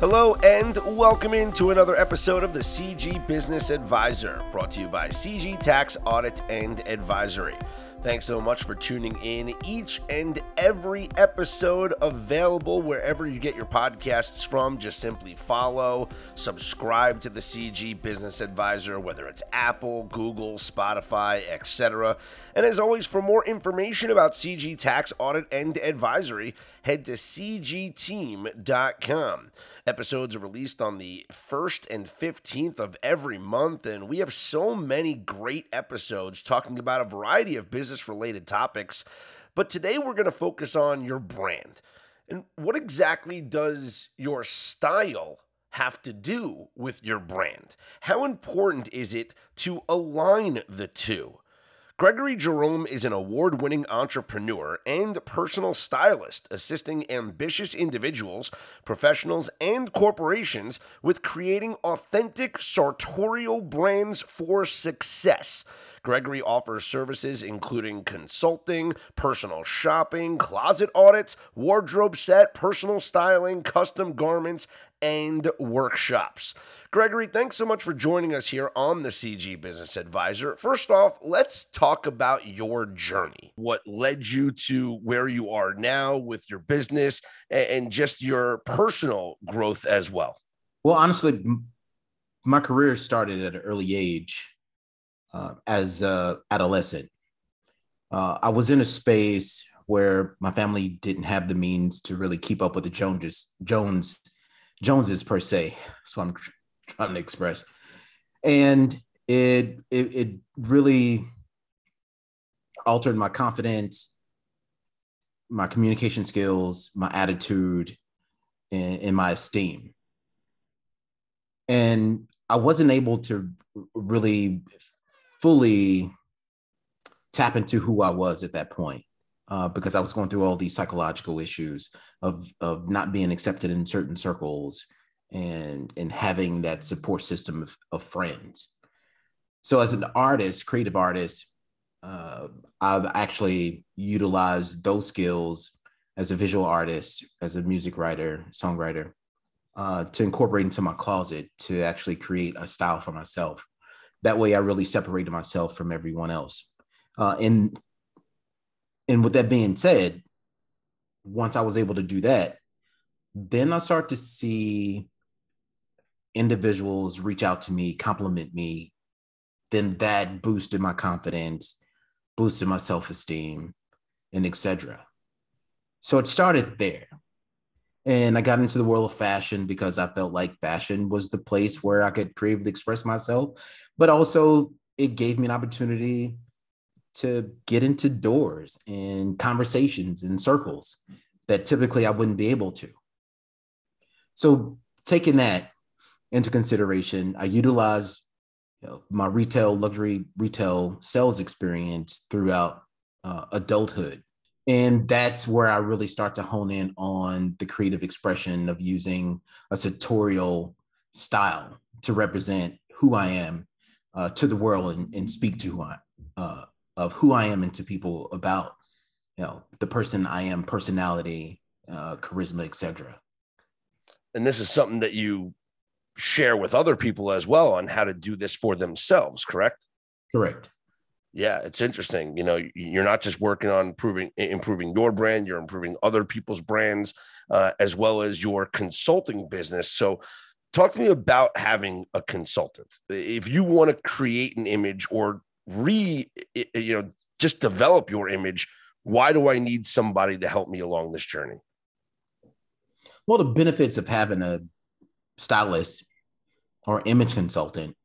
Hello and welcome into another episode of the CG Business Advisor, brought to you by CG Tax Audit and Advisory. Thanks so much for tuning in. Each and every episode available wherever you get your podcasts from. Just simply follow, subscribe to the CG Business Advisor, whether it's Apple, Google, Spotify, etc. And as always, for more information about CG Tax Audit and Advisory, head to cgteam.com. Episodes are released on the 1st and 15th of every month, and we have so many great episodes talking about a variety of business related topics. But today we're going to focus on your brand. And what exactly does your style have to do with your brand? How important is it to align the two? Gregory Jerome is an award winning entrepreneur and personal stylist, assisting ambitious individuals, professionals, and corporations with creating authentic sartorial brands for success. Gregory offers services including consulting, personal shopping, closet audits, wardrobe set, personal styling, custom garments, and workshops. Gregory, thanks so much for joining us here on the CG Business Advisor. First off, let's talk about your journey. What led you to where you are now with your business and just your personal growth as well? Well, honestly, my career started at an early age uh, as an adolescent. Uh, I was in a space where my family didn't have the means to really keep up with the Joneses, Jones Joneses per se. That's what I'm trying to express. And it, it, it really altered my confidence, my communication skills, my attitude, and, and my esteem. And I wasn't able to really fully tap into who I was at that point uh, because I was going through all these psychological issues of of not being accepted in certain circles and and having that support system of, of friends. So as an artist, creative artist, uh, I've actually utilized those skills as a visual artist, as a music writer, songwriter, uh, to incorporate into my closet to actually create a style for myself. That way, I really separated myself from everyone else. Uh, and and with that being said, once I was able to do that, then I start to see individuals reach out to me, compliment me. Then that boosted my confidence, boosted my self-esteem, and etc. So it started there. And I got into the world of fashion because I felt like fashion was the place where I could creatively express myself, but also it gave me an opportunity to get into doors and conversations and circles that typically I wouldn't be able to. So, taking that into consideration, I utilize you know, my retail, luxury retail sales experience throughout uh, adulthood. And that's where I really start to hone in on the creative expression of using a sartorial style to represent who I am uh, to the world and, and speak to who I, uh, of who I am and to people about you know the person I am, personality, uh, charisma, etc. And this is something that you share with other people as well on how to do this for themselves, correct? Correct. Yeah, it's interesting. You know, you're not just working on improving improving your brand, you're improving other people's brands uh, as well as your consulting business. So, talk to me about having a consultant. If you want to create an image or re you know just develop your image. Why do i need somebody to help me along this journey? Well the benefits of having a stylist or image consultant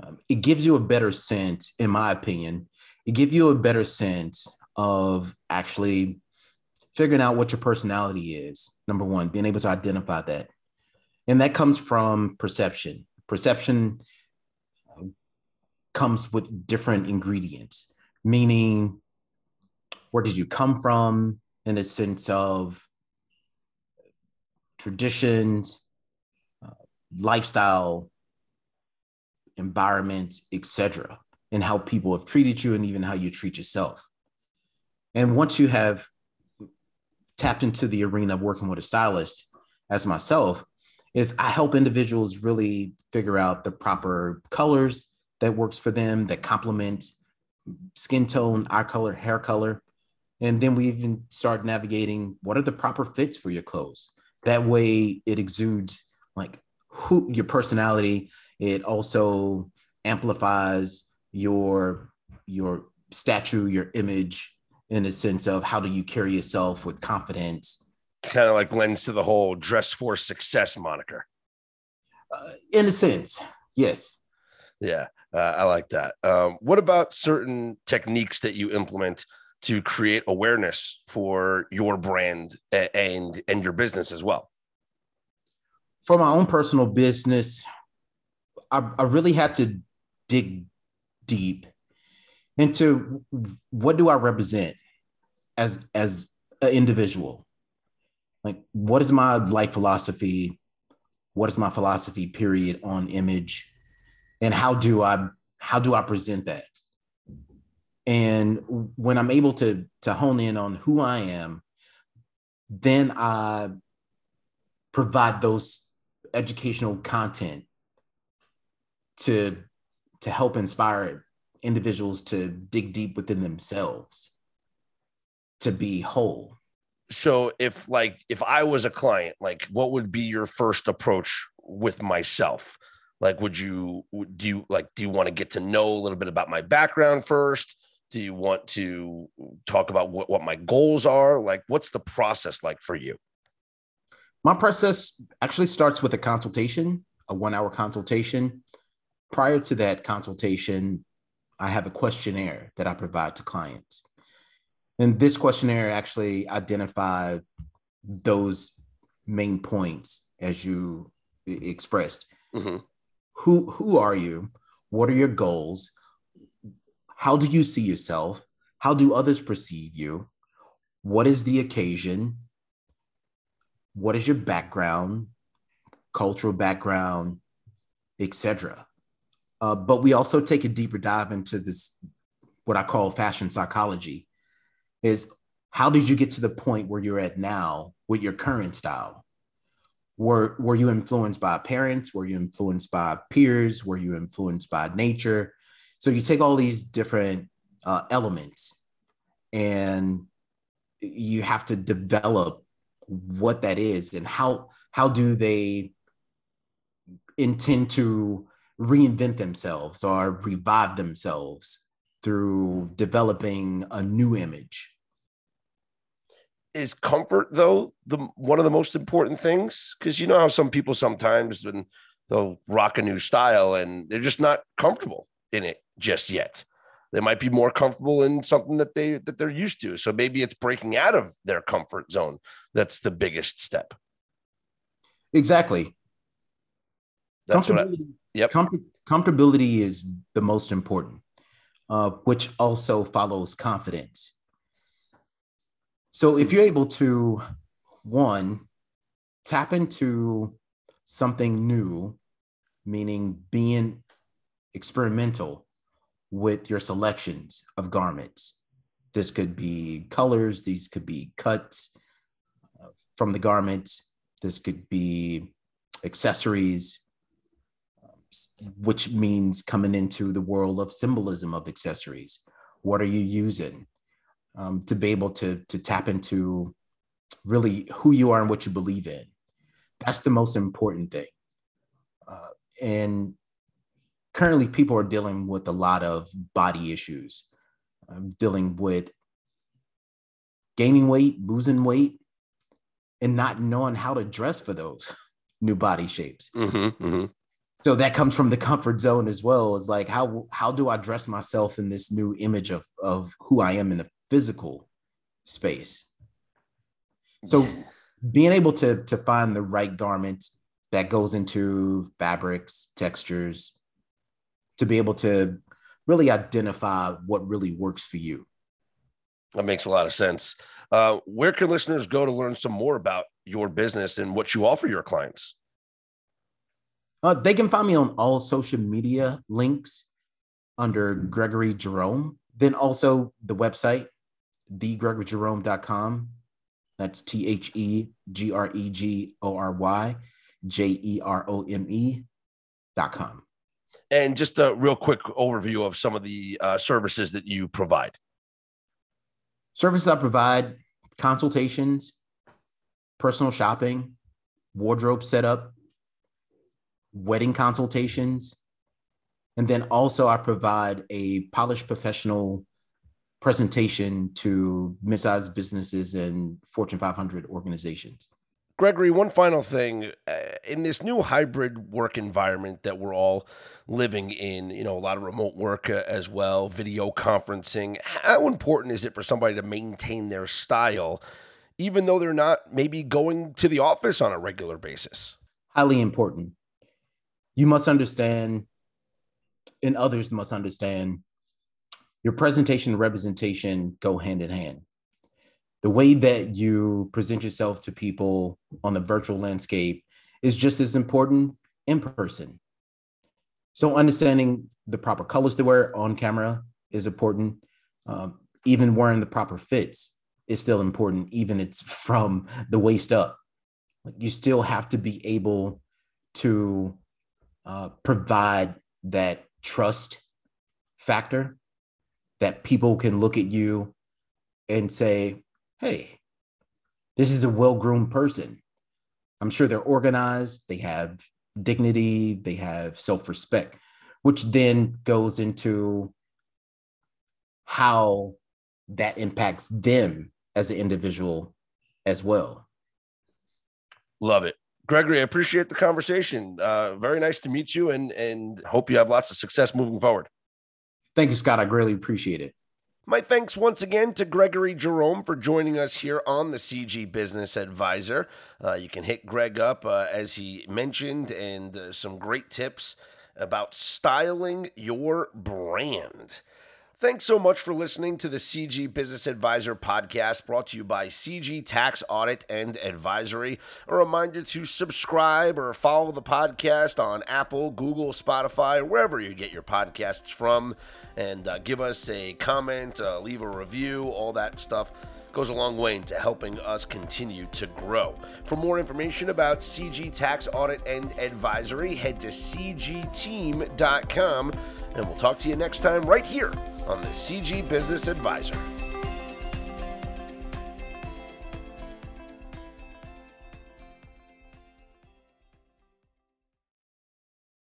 um, it gives you a better sense in my opinion it gives you a better sense of actually figuring out what your personality is number one being able to identify that. And that comes from perception. Perception comes with different ingredients, meaning where did you come from in a sense of traditions, uh, lifestyle, environment, etc., and how people have treated you and even how you treat yourself. And once you have tapped into the arena of working with a stylist, as myself, is I help individuals really figure out the proper colors that works for them that complements skin tone, eye color, hair color. And then we even start navigating what are the proper fits for your clothes. That way it exudes like who your personality. It also amplifies your your statue, your image in a sense of how do you carry yourself with confidence. Kind of like lends to the whole dress for success moniker. Uh, in a sense, yes. Yeah, uh, I like that. Um, what about certain techniques that you implement to create awareness for your brand and and your business as well? For my own personal business, I, I really had to dig deep into what do I represent as as an individual. Like, what is my life philosophy? What is my philosophy? Period on image and how do I how do I present that? And when I'm able to to hone in on who I am, then I provide those educational content to to help inspire individuals to dig deep within themselves to be whole so if like if i was a client like what would be your first approach with myself like, would you do you like do you want to get to know a little bit about my background first? Do you want to talk about what, what my goals are? Like, what's the process like for you? My process actually starts with a consultation, a one hour consultation. Prior to that consultation, I have a questionnaire that I provide to clients. And this questionnaire actually identified those main points as you expressed. Mm-hmm who who are you? What are your goals? How do you see yourself? How do others perceive you? What is the occasion? What is your background? Cultural background etc uh, but we also take a deeper dive into this what i call fashion psychology is how did you get to the point where you're at now with your current style were were you influenced by parents? Were you influenced by peers? Were you influenced by nature? So you take all these different uh, elements and you have to develop what that is and how how do they intend to reinvent themselves or revive themselves through developing a new image is comfort though the one of the most important things? Because you know how some people sometimes when they'll rock a new style and they're just not comfortable in it just yet. They might be more comfortable in something that they that they're used to. So maybe it's breaking out of their comfort zone that's the biggest step. Exactly. That's what I, yep. com- comfortability is the most important uh, which also follows confidence so if you're able to, one, tap into something new, meaning being experimental with your selections of garments. This could be colors, these could be cuts uh, from the garments, this could be accessories, which means coming into the world of symbolism of accessories. What are you using? Um, to be able to to tap into really who you are and what you believe in. That's the most important thing. Uh, and currently, people are dealing with a lot of body issues, um, dealing with gaining weight, losing weight, and not knowing how to dress for those new body shapes. Mm-hmm, mm-hmm. So that comes from the comfort zone as well. Is like how how do I dress myself in this new image of of who I am in the physical space. So being able to to find the right garment that goes into fabrics, textures, to be able to really identify what really works for you. That makes a lot of sense. Uh, where can listeners go to learn some more about your business and what you offer your clients? Uh, they can find me on all social media links under Gregory Jerome. Then also the website, thegregoryjerome.com. That's T H E G R E G O R Y. J E R O M E dot com. And just a real quick overview of some of the uh, services that you provide. Services I provide consultations, personal shopping, wardrobe setup, wedding consultations. And then also, I provide a polished professional presentation to mid-sized businesses and Fortune 500 organizations. Gregory, one final thing. Uh, in this new hybrid work environment that we're all living in, you know, a lot of remote work uh, as well, video conferencing, how important is it for somebody to maintain their style, even though they're not maybe going to the office on a regular basis? Highly important. You must understand, and others must understand, your presentation and representation go hand in hand the way that you present yourself to people on the virtual landscape is just as important in person. So understanding the proper colors to wear on camera is important. Um, even wearing the proper fits is still important, even it's from the waist up. You still have to be able to uh, provide that trust factor that people can look at you and say, hey, this is a well groomed person. I'm sure they're organized, they have dignity, they have self respect, which then goes into how that impacts them as an individual as well. Love it. Gregory, I appreciate the conversation. Uh, very nice to meet you and, and hope you have lots of success moving forward. Thank you, Scott. I greatly appreciate it. My thanks once again to Gregory Jerome for joining us here on the CG Business Advisor. Uh, you can hit Greg up, uh, as he mentioned, and uh, some great tips about styling your brand. Thanks so much for listening to the CG Business Advisor podcast brought to you by CG Tax Audit and Advisory. A reminder to subscribe or follow the podcast on Apple, Google, Spotify, wherever you get your podcasts from. And uh, give us a comment, uh, leave a review, all that stuff goes a long way into helping us continue to grow. For more information about CG Tax Audit and Advisory, head to cgteam.com and we'll talk to you next time right here on the CG Business Advisor.